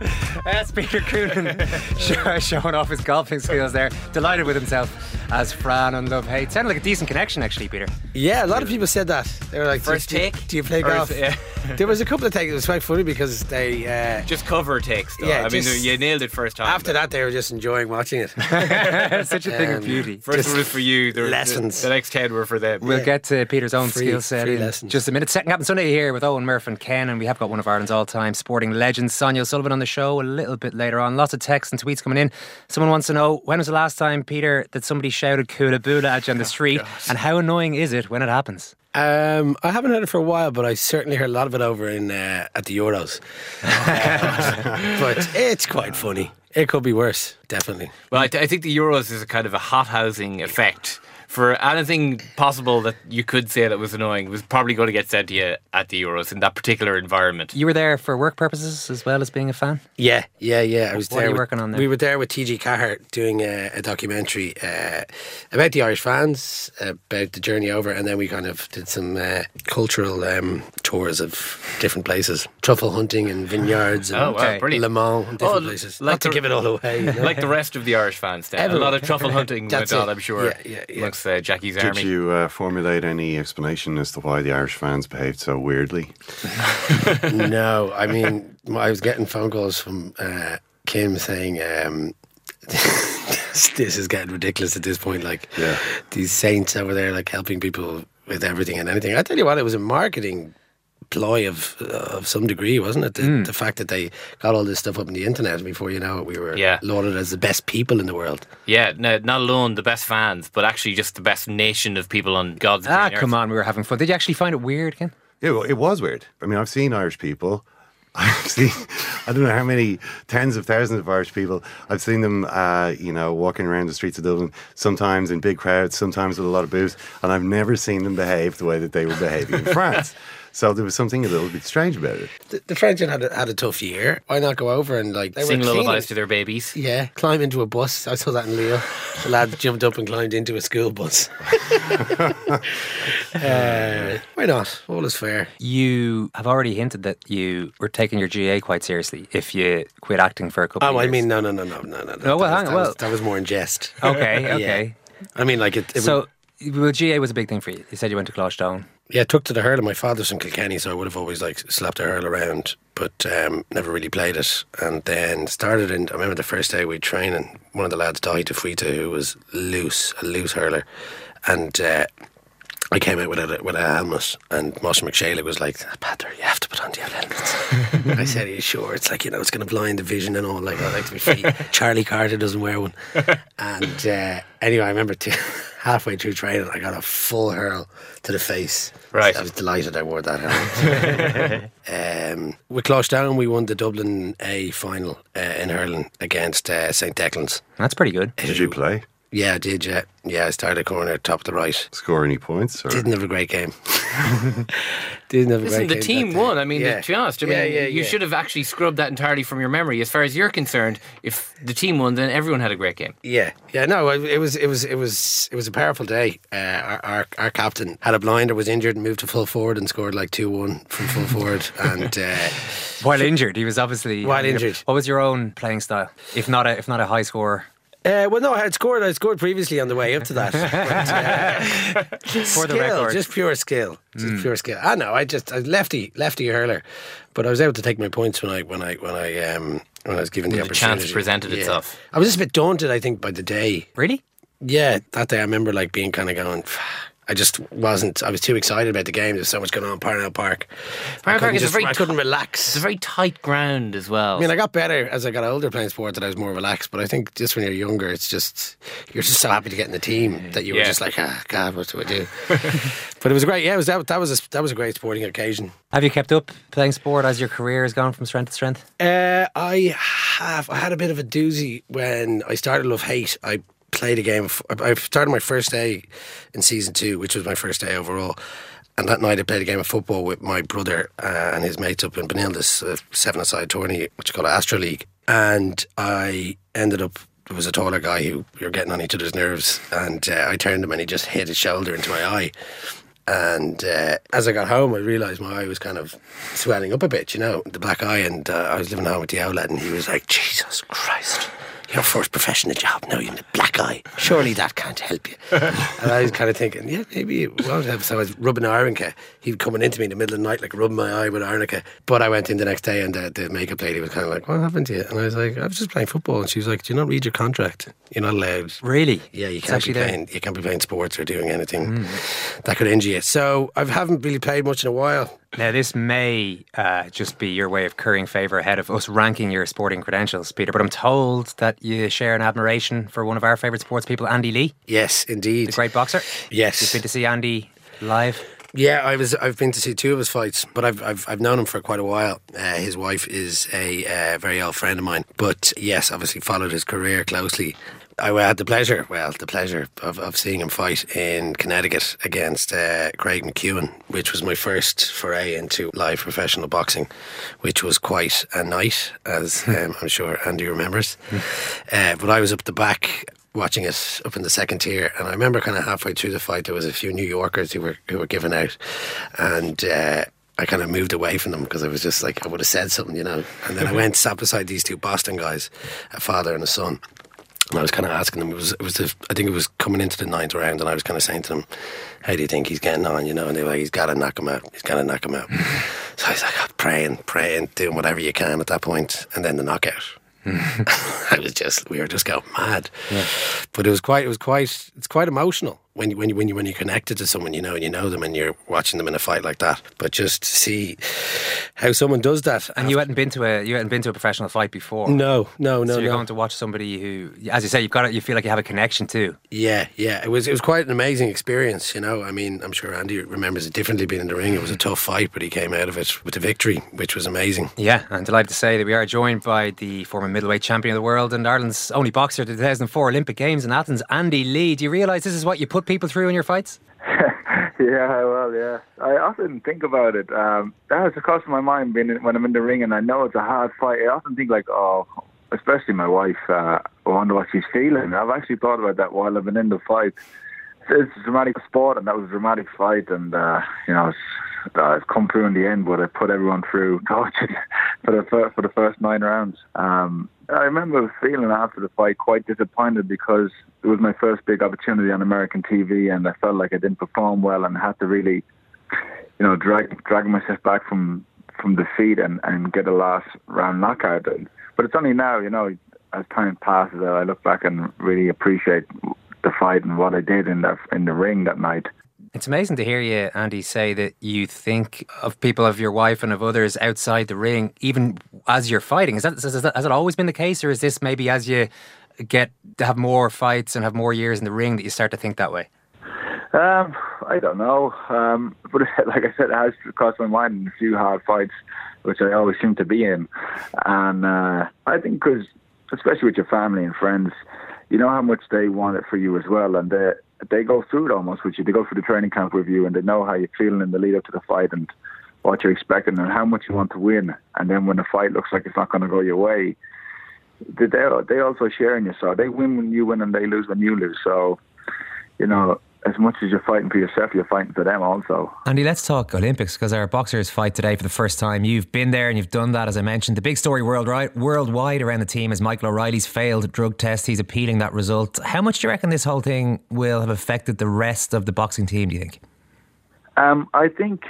<laughs> That's Peter Coonan <laughs> showing off his golfing skills there. Delighted with himself as Fran and Love Hate. Sounded like a decent connection, actually, Peter. Yeah, a lot of people said that. They were like, First do take? Do you play golf? is- yeah. <laughs> there was a couple of takes. It was quite funny because they uh, Just cover takes, though. Yeah, I mean, you nailed it first time. after that they were just enjoying watching it. Such a thing of Um, beauty. First just one was for you. The, lessons. The, the next ten were for them. We'll get to Peter's own Free- skill set in lessons. just a minute. Second Captain Sunday here with Owen Murph and Ken, and we have got one of Ireland's all-time sporting legends, Sonia Sullivan, on the show a little bit later on. Lots of texts and tweets coming in. Someone wants to know when was the last time, Peter, that somebody shouted "Kula Bula" at you on the <laughs> street, and how annoying is it when it happens? Um, I haven't heard it for a while, but I certainly heard a lot of it over in uh, at the Euros. <laughs> Uh, but it's quite funny. It could be worse, definitely. Well, I, th- I think the Euros is a kind of a hot housing effect. For anything possible that you could say that was annoying was probably going to get said to you at the Euros in that particular environment. You were there for work purposes as well as being a fan. Yeah, yeah, yeah. I was What there. are you with- working on there? We were there with TG Ceathair doing a, a documentary uh, about the Irish fans, about the journey over, and then we kind of did some uh, cultural um, tours of different places, truffle hunting and vineyards, and Oh, wow, brilliant. Le Mans, and different Oh, places. like Not to the- give it all away, you <laughs> know? like the rest of the Irish fans, then. Everyone. A lot of truffle hunting went That's on, it. I'm sure, Yeah, yeah, yeah. Amongst uh, Jackie's Did army. you uh, formulate any explanation as to why the Irish fans behaved so weirdly? <laughs> no, I mean, I was getting phone calls from uh, Kim saying, um, <laughs> "This is getting ridiculous at this point." Like these saints over there, like helping people with everything and anything. I tell you what, it was a marketing ploy of of some degree, wasn't it? The, Hmm. the fact that they got all this stuff up on the internet before you know it, we were Yeah. lauded as the best people in the world. Yeah, no, not alone the best fans, but actually just the best nation of people on God's Ah, earth. come on, we were having fun. Did you actually find it weird, Ken? Yeah, well, it was weird. I mean, I've seen Irish people. <laughs> I've seen, I don't know how many tens of thousands of Irish people. I've seen them, uh, you know, walking around the streets of Dublin, sometimes in big crowds, sometimes with a lot of booze, and I've never seen them behave the way that they were behaving in <laughs> France. So there was something a little bit strange about it. The, the French had a, had a tough year. Why not go over and like they Sing were lullabies to their babies. Yeah, climb into a bus. I saw that in Leo. The lad <laughs> jumped up and climbed into a school bus. <laughs> uh, why not? All is fair. You have already hinted that you were taking your GA quite seriously if you quit acting for a couple Oh, of I mean, no, no, no, no, no, no. No, well, that, hang was, on, that, was, well- that was more in jest. Okay, <laughs> Yeah. okay. I mean, like it. it so, well, GA was a big thing for you. You said you went to Gloucester. Yeah, I took to the hurl. My father's from Kilkenny, so I would have always like slapped a hurl around, but um, never really played it. And then started in. I remember the first day we trained, and one of the lads died to Fuita, who was loose, a loose hurler, and. Uh, I came out with a with a helmet, and Marshall McShaley was like, "Pater, you have to put on the helmet." I said, "Are you sure?" It's like you know, it's going to blind the vision and all. Like I like to be free. Charlie Carter doesn't wear one. And uh, anyway, I remember t- <laughs> halfway through training, I got a full hurl to the face. Right. I was delighted I wore that helmet. <laughs> um, with Closhdown, we won the Dublin A final uh, in hurling against uh, St Declan's. That's pretty good. Did you play? Yeah, I did. Yeah, yeah. I started a corner, top to the right. Score any points? Or? Didn't have a great game. <laughs> Didn't have a Listen, great the game team won. I mean, Yeah. to be honest, I mean, Yeah, yeah, you yeah. should have actually scrubbed that entirely from your memory. As far as you're concerned, if the team won, then everyone had a great game. Yeah, yeah, no, it it was, it was, it was, it was a powerful day. Uh, our, our our captain had a blinder, was injured, and moved to full forward and scored like two one from full <laughs> forward. And uh, While injured, he was obviously While injured. What was your own playing style? If not a if not a high scorer, uh, well, no, I had scored. I scored previously on the way up to that. <laughs> But, uh, For the skill, record. just pure skill, just Mm. pure skill. I know. I just I lefty lefty hurler, but I was able to take my points when I when I when I um when I was given the When the opportunity. chance presented Yeah. itself. I was just a bit daunted, I think, by the day. Really? Yeah, that day I remember like being kind of going. I just wasn't. I was too excited about the game. There's so much going on in Parnell Park. I Park couldn't is a very I couldn't relax. It's a very tight ground as well. I mean, I got better as I got older playing sport that I was more relaxed. But I think just when you're younger, it's just you're just so happy to get in the team that you were just like, ah, God, what do I do? <laughs> but it was great. Yeah, it was that. That was a, that was a great sporting occasion. Have you kept up playing sport as your career has gone from strength to strength? Uh, I have. I had a bit of a doozy when I started Love Hate. I played a game. I started my first day in season two, which was my first day overall. And that night, I played a game of football with my brother uh, and his mates up in Benildus, a seven-a-side tourney, which is called Astro League. And I ended up. There was a taller guy who we were getting on each other's nerves, and uh, I turned him, and he just hit his shoulder into my eye. And uh, as I got home, I realised my eye was kind of swelling up a bit, you know, the black eye. And uh, I was living at home with the outlet, and he was like, Jesus Christ, your first professional job, now you're in the black eye. Surely that can't help you. <laughs> and I was kind of thinking, yeah, maybe it won't help. So I was rubbing arnica. He was coming into me in the middle of the night, like rubbing my eye with arnica. But I went in the next day, and the, the makeup lady was kind of like, What happened to you? And I was like, I was just playing football. And she was like, Do you not read your contract? You're not allowed. Really? Yeah, you can't be there. playing. You can't be playing sports or doing anything hmm. that could injure you. So I haven't really played much in a while. Now, this may uh, just be your way of currying favour ahead of us ranking your sporting credentials, Peter, but I'm told that you share an admiration for one of our favourite sports people, Andy Lee. Yes, indeed. The great boxer. Yes. You've been to see Andy live. Yeah, I was. I've been to see two of his fights, but I've I've, I've known him for quite a while. Uh, his wife is a uh, very old friend of mine, but yes, obviously followed his career closely. I had the pleasure, well, the pleasure of, of seeing him fight in Connecticut against uh, Craig McEwan, which was my first foray into live professional boxing, which was quite a night, as um, I'm sure Andy remembers. Uh, but I was up the back watching it up in the second tier, and I remember kind of halfway through the fight, there was a few New Yorkers who were who were giving out, and. Uh, I kind of moved away from them because I was just like I would have said something, you know. And then I <laughs> went sat beside these two Boston guys, a father and a son, and I was kind of asking them. It was, it was. The, I think it was coming into the ninth round, and I was kind of saying to them, "How do you think he's getting on?" You know, and they were like, "He's got to knock him out. He's got to knock him out." <laughs> so I was like, oh, praying, praying, doing whatever you can at that point, and then the knockout. <laughs> <laughs> I was just, we were just going mad. But it was quite, it was quite, it's quite emotional when you, when you, when you, when you're connected to someone, you know, and you know them, and you're watching them in a fight like that. But just to see how someone does that, And you hadn't been to a you hadn't been to a professional fight before. No, no, no, So you're no. going to watch somebody who, as you say, you've got it. You feel like you have a connection to. Yeah, yeah, it was it was quite an amazing experience. You know, I mean, I'm sure Andy remembers it differently being in the ring. It was a tough fight, but he came out of it with a victory, which was amazing. Yeah, I'm delighted to say that we are joined by the former middleweight champion of the world and Ireland's only boxer at the 2004 Olympic Games in Athens, Andy Lee. Do you realise this is what you put people through in your fights? <laughs> Yeah, well, yeah. I often think about it. Um, that has crossed my mind when I'm in the ring, and I know it's a hard fight. I often think like, oh, especially my wife. Uh, I wonder what she's feeling. I've actually thought about that while I've been in the fight. It's a dramatic sport, and that was a dramatic fight, and uh, you know, it's, uh, it's come through in the end. But I put everyone through <laughs> torture for the fir- for the first nine rounds. Um, I remember feeling after the fight quite disappointed because it was my first big opportunity on American TV, and I felt like I didn't perform well and had to really, you know, drag drag myself back from from defeat and and get a last round knockout. But it's only now, you know, as time passes, that I look back and really appreciate the fight and what I did in the in the ring that night. It's amazing to hear you, Andy, say that you think of people, of your wife and of others outside the ring, even as you're fighting. Is that, has that has it always been the case, or is this maybe as you get to have more fights and have more years in the ring that you start to think that way? Um, I don't know, um, but <laughs> like I said, it has crossed my mind in a few hard fights, which I always seem to be in, and uh, I think because, especially with your family and friends, you know how much they want it for you as well, and they they go through it almost with you. They go through the training camp with you, and they know how you're feeling in the lead up to the fight and what you're expecting and how much you want to win. And then when the fight looks like it's not going to go your way, they they also share in you. So they win when you win, and they lose when you lose. So you know, as much as you're fighting for yourself, you're fighting for them also. Andy, let's talk Olympics because our boxers fight today for the first time. You've been there and you've done that, as I mentioned. The big story worldwide, worldwide around the team is Michael O'Reilly's failed drug test. He's appealing that result. How much do you reckon this whole thing will have affected the rest of the boxing team, do you think? Um, I think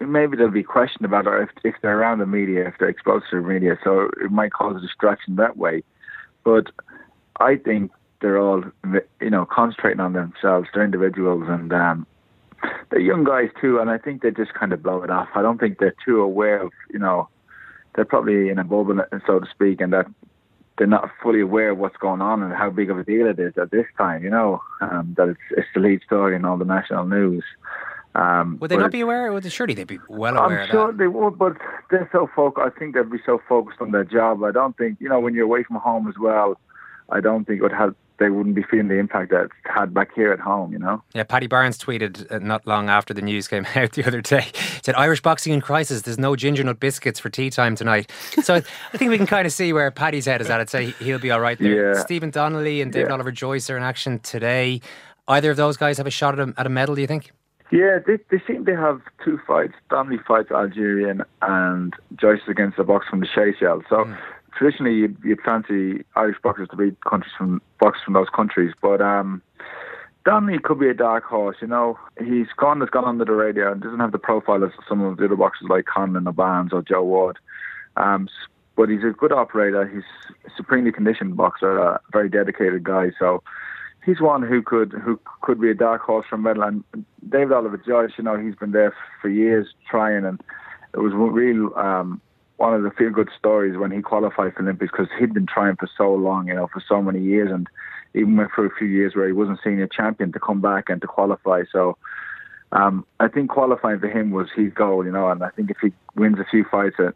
maybe there'll be questioned about it if, if they're around the media, if they're exposed to the media. So it might cause a distraction that way. But I think they're all, you know, concentrating on themselves. They're individuals and um, they're young guys too. And I think they just kind of blow it off. I don't think they're too aware of, you know, they're probably in a bubble, so to speak, and that they're not fully aware of what's going on and how big of a deal it is at this time. You know, um, that it's, it's the lead story in all the national news. Um, would they not be aware? Would they, surely they'd be well aware. I'm sure they would, but they're so focused. I think they'd be so focused on their job. I don't think you know when you're away from home as well. I don't think it would have they wouldn't be feeling the impact that it's had back here at home, you know? Yeah, Paddy Barnes tweeted uh, not long after the news came <laughs> out the other day. said, Irish boxing in crisis, there's no ginger nut biscuits for tea time tonight. So I think we can kind of see where Paddy's head is at. I'd say he'll be all right there. Yeah. Steven Donnelly and David Yeah. Oliver Joyce are in action today. Either of those guys have a shot at a, at a medal, do you think? Yeah, they, they seem to have two fights. Donnelly fights Algerian and Joyce against a box from the Seychelles. So traditionally you'd, you'd fancy Irish boxers to beat countries from boxers from those countries. But um, could be a dark horse, you know. He's gone has gone under the radar and doesn't have the profile of some of the other boxers like Conlan or Barnes or Joe Ward. Um, but he's a good operator. He's a supremely conditioned boxer, a very dedicated guy. So he's one who could who could be a dark horse from a medal. And David Oliver Joyce, you know, he's been there for years trying, and it was real um, one of the feel good stories when he qualified for Olympics because he'd been trying for so long, you know, for so many years, and even went for a few years where he wasn't senior champion to come back and to qualify. So. Um, I think qualifying for him was his goal, you know, and I think if he wins a few fights and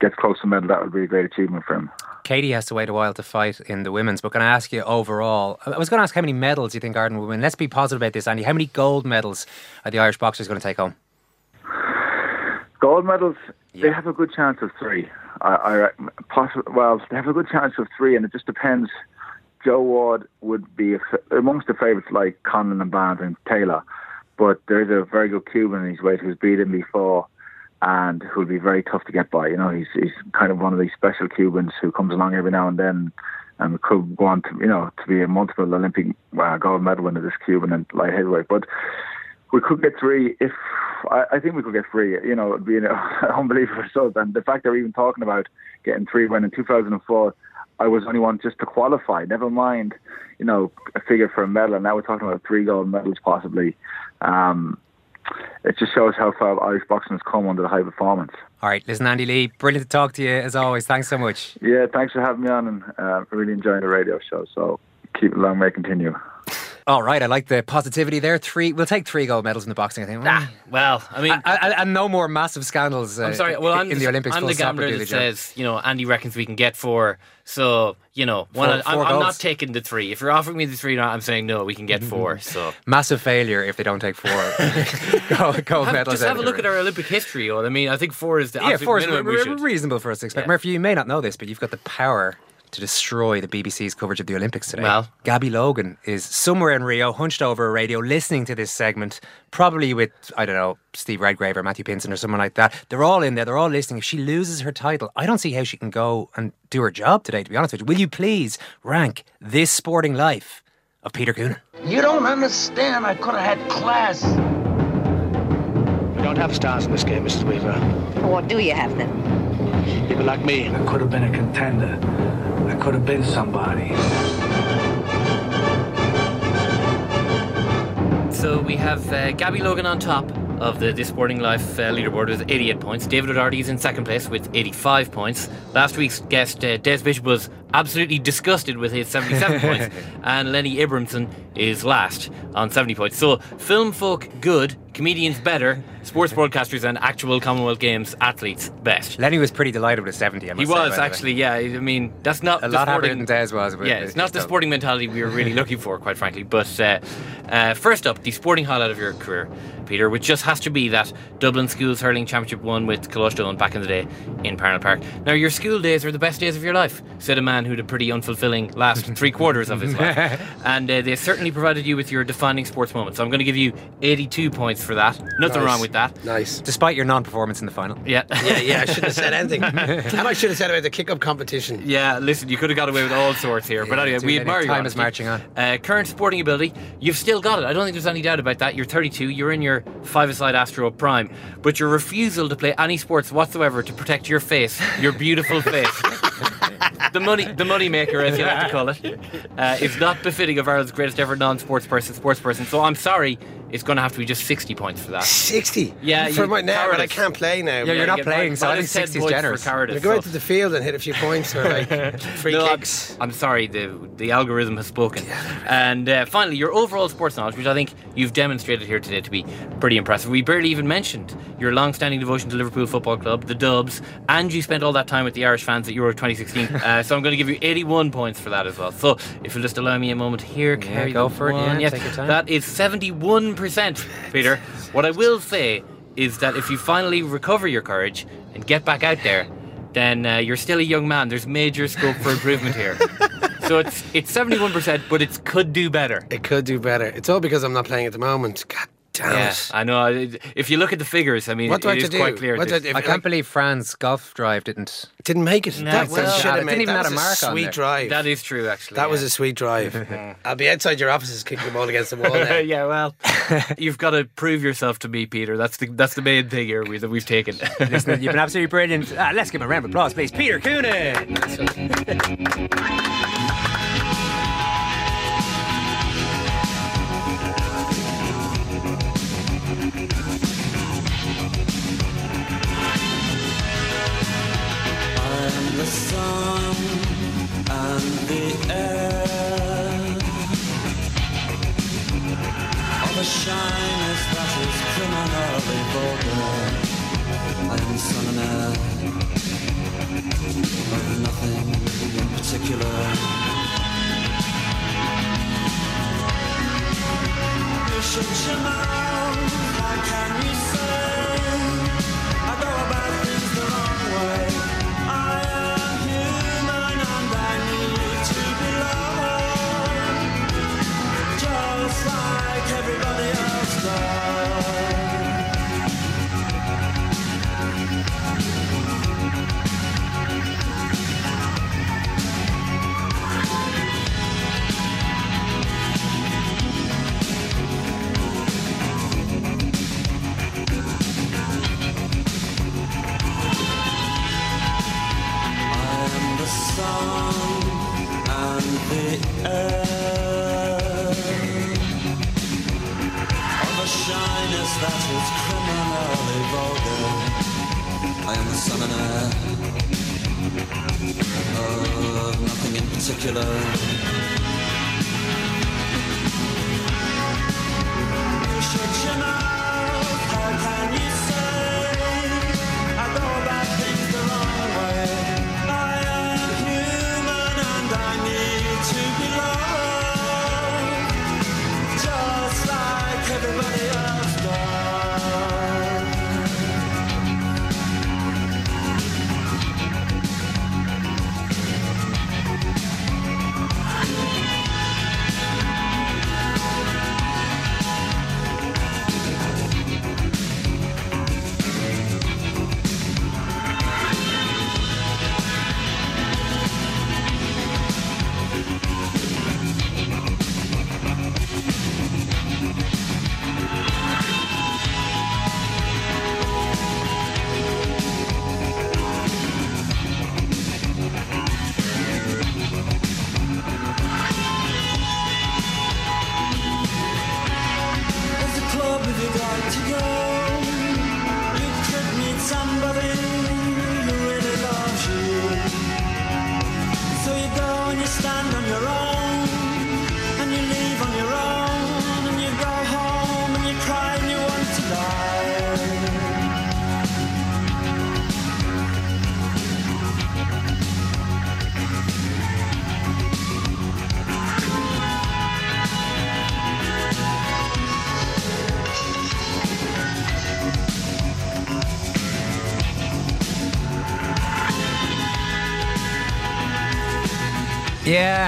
gets close to medal, that would be a great achievement for him. Katie has to wait a while to fight in the women's, but can I ask you overall? I was going to ask how many medals you think Arden will win. Let's be positive about this, Andy. How many gold medals are the Irish boxers going to take home? Gold medals, they have a good chance of three. I, I reckon- possi well, they have a good chance of three, and it just depends. Joe Ward would be amongst the favourites like Conlan and Barnes and Taylor, but there's a very good Cuban in his weight who's beat him before and who'll be very tough to get by. You know, he's he's kind of one of these special Cubans who comes along every now and then and could go on to you know to be a multiple Olympic uh, gold medal winner. This Cuban and light heavyweight, but we could get three if I, I think we could get three. You know, it'd be an <laughs> unbelievable result. And the fact that we're even talking about getting three when in 2004 I was only one just to qualify. Never mind, you know, a figure for a medal. And now we're talking about three gold medals possibly. Um, it just shows how far Irish boxing has come under the high performance. All right, listen, Andy Lee, brilliant to talk to you as always. Thanks so much. Yeah, thanks for having me on, and uh, really enjoying the radio show. So keep it long, may continue. All right, I like the positivity there. Three, we'll take three gold medals in the boxing. I think. Ah, well, I mean, and, no more massive scandals. Uh, I'm sorry. Well, I'm in the Olympics. I'm the gambler that says, you know, Andy reckons we can get four. So, you know, Four- one, I'm, I'm not taking the three. If you're offering me the three, I'm saying no. We can get <laughs> four. So massive failure if they don't take four <laughs> gold, gold Have- medals. just have a look at our Olympic history. Or I mean, I think four is the yeah, four is re- reasonable for us to expect. Yeah. Murphy, you may not know this, but you've got the power to destroy the BBC's coverage of the Olympics today. Well. Gabby Logan is somewhere in Rio, hunched over a radio, listening to this segment, probably with, I don't know, Steve Redgrave or Matthew Pinsent or someone like that. They're all in there, they're all listening. If she loses her title, I don't see how she can go and do her job today, to be honest with you. Will you please rank this sporting life of Peter Coonan? You don't understand. I could have had class. We don't have stars in this game, Mrs. Weaver. What do you have then? People like me. I could have been a contender. Could have been somebody. So we have uh, Gabby Logan on top of the This Sporting Life uh, leaderboard with 88 points. David O'Doherty is in second place with 85 points. Last week's guest, uh, Des Bishop, was absolutely disgusted with his 77 <laughs> points. And Lenny Abrahamson is last on 70 points. So film folk good, comedians better, sports broadcasters and actual Commonwealth Games athletes best. Lenny was pretty delighted with a 70, I He say, was the actually, yeah. I mean, that's not A lot sporting- than Des was. yeah, it's not the sporting mentality we were really <laughs> looking for, quite frankly. But uh, uh, first up, the sporting highlight of your career, Peter, which just has to be that Dublin Schools Hurling Championship won with Colostone back in the day in Parnell Park. Now, your school days are the best days of your life, said a man who had a pretty unfulfilling last <laughs> three quarters of his life. <laughs> And uh, they certainly provided you with your defining sports moment. So I'm going to give you 82 points for that. Nothing Nice. wrong with that. Nice. Despite your non-performance in the final. Yeah. <laughs> Yeah, yeah, I shouldn't have said anything. and I should have said about the kick-up competition. Yeah, listen, you could have got away with all sorts here. but Yeah, anyway, we admire you. Time is marching on. Uh, current sporting ability, you've still got it. I don't think there's any doubt about that. You're 32, you're in your five-a-side Astro prime, but your refusal to play any sports whatsoever to protect your face, your beautiful face. <laughs> the money, the money maker, as you like to call it, uh, is not befitting of Ireland's greatest ever non-sports person, sports person. So I'm sorry, it's going to have to be just 60 points for that. 60? Yeah, For you- my now, but I can't play now. Yeah, you're not playing, so I think 60 is generous. I'm For going to go out to the field and hit a few points or like <laughs> free No, I'm- kicks. I'm, sorry, the the algorithm has spoken. And uh, finally, your overall sports knowledge, which I think you've demonstrated here today to be pretty impressive. We barely even mentioned your long-standing devotion to Liverpool Football Club, the Dubs, and you spent all that time with the Irish fans at Euro 2016. <laughs> uh, so I'm going to give you 81 points for that as well. So if you'll just allow me a moment here, carry go the for it, yeah, one. Yes, take your time. That is 71%, Peter. What I will say is that if you finally recover your courage and get back out there, then uh, you're still a young man. There's major scope for improvement here. <laughs> so it's it's 71%, but it could do better. It could do better. It's all because I'm not playing at the moment. God damn Yeah, it. I know. If you look at the figures, I mean, What do I it have is to do? quite clear. What do I this- do? I can't believe Fran's golf drive didn't didn't make it. No, that well, was, should it have didn't made, even that have was a mark on sweet there. drive. That is true, actually. That yeah. was a sweet drive. <laughs> I'll be outside your offices kicking the ball against the wall <laughs> now. yeah, well, <laughs> you've got to prove yourself to me, Peter. That's the that's the main thing here we, that we've taken. Listen, you've been absolutely brilliant. Ah, let's give him a round of applause, please. Peter Coonan.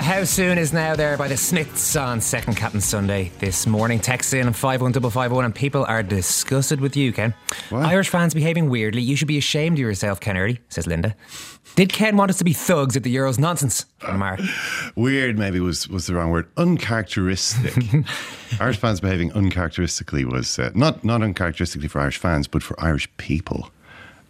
How soon is now there by the Smiths on Second Captain Sunday this morning. Text in 51551 and people are disgusted with you, Ken. Irish fans behaving weirdly. You should be ashamed of yourself, Ken Early, says Linda. Did Ken want us to be thugs at the Euros? Nonsense. Mark. <laughs> Weird, maybe was was the wrong word. Uncharacteristic. <laughs> Irish fans behaving uncharacteristically was uh, not not uncharacteristically for Irish fans, but for Irish people.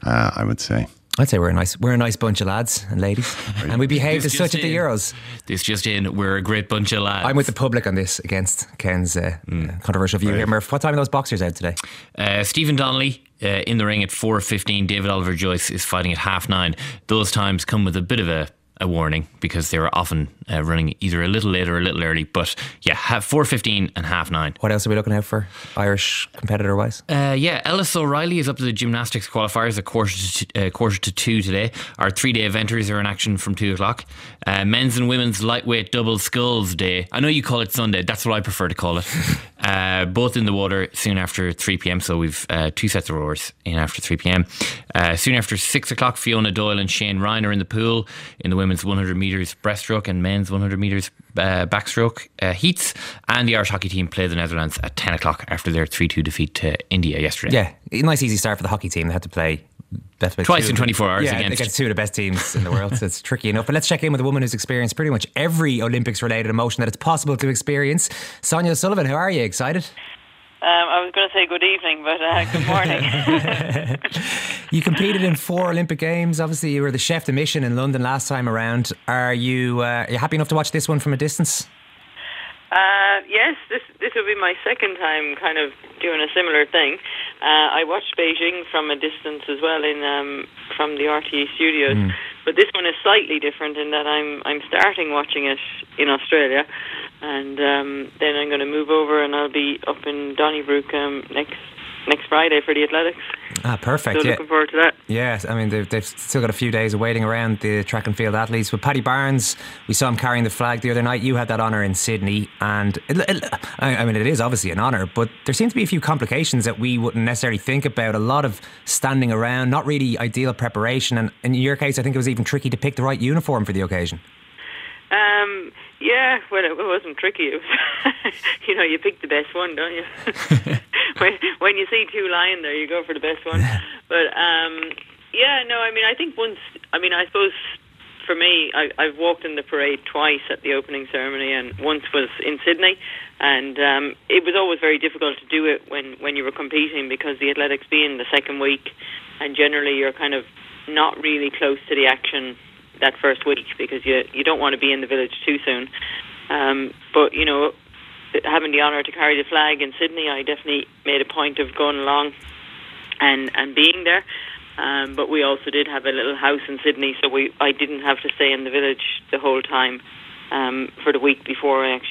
Uh, I would say. I'd say we're a nice we're a nice bunch of lads and ladies, and we behaved as such just at the. Euros. This just in, we're a great bunch of lads. I'm with the public on this against Ken's uh, uh, controversial view here. Murph, what time are those boxers out today? Uh, Steven Donnelly uh, in the ring at 4.15. David Oliver Joyce is fighting at half nine. Those times come with a bit of a, a warning because they were often uh, running either a little late or a little early. But yeah, have 4.15 and half nine. What else are we looking out for, Irish competitor wise? Uh, yeah, Ellis O'Reilly is up to the gymnastics qualifiers at quarter to, t- uh, quarter to two today. Our three day eventers are in action from two o'clock. Uh, men's and women's lightweight double sculls day. I know you call it Sunday, that's what I prefer to call it. <laughs> uh, both in the water soon after 3 pm. So we've uh, two sets of rowers in after 3 pm. Uh, soon after six o'clock, Fiona Doyle and Shane Ryan are in the pool in the women's 100 metres breaststroke and men's 100 metres uh, backstroke uh, heats. And the Irish hockey team play the Netherlands at 10 o'clock after their 3 2 defeat to India yesterday. Yeah, nice easy start for the hockey team. They had to play. They had to play Twice in 24 hours yeah, against- against two of the best teams in the world. so it's tricky enough. But let's check in with a woman who's experienced pretty much every Olympics related emotion that it's possible to experience. Sonia Sullivan, how are you? Excited? Um, I was going to say good evening, but uh, good morning. <laughs> You competed in four Olympic Games. Obviously, you were the chef de mission in London last time around. Are you, uh, are you happy enough to watch this one from a distance? Uh, yes, this this will be my second time kind of doing a similar thing. Uh, I watched Beijing from a distance as well in um, from the RTE studios, Hmm. but this one is slightly different in that I'm I'm starting watching it in Australia, and um, then I'm going to move over and I'll be up in Donnybrook um, next next Friday for the athletics. Ah, perfect. so yeah. looking forward to that. Yes, I mean they've, they've still got a few days of waiting around the track and field athletes. With Paddy Barnes, we saw him carrying the flag the other night. You had that honour in Sydney, and it, it, I I mean it is obviously an honour, but there seems to be a few complications that we wouldn't necessarily think about. A lot of standing around, not really ideal preparation, and in your case, I think it was even tricky to pick the right uniform for the occasion. Um, yeah, well, it wasn't tricky. It was, <laughs> you know, you pick the best one, don't you? <laughs> when, when you see two lying there, you go for the best one. <laughs> But um, yeah, no, I mean, I think once, I mean, I suppose for me, I, I've walked in the parade twice at the opening ceremony, and once was in Sydney, and um, it was always very difficult to do it when when you were competing because the athletics being the second week, and generally you're kind of not really close to the action that first week because you you don't want to be in the village too soon. Um, but you know, having the honour to carry the flag in Sydney, I definitely made a point of going along and and being there. Um, but we also did have a little house in Sydney, so we I didn't have to stay in the village the whole time um, for the week before I actually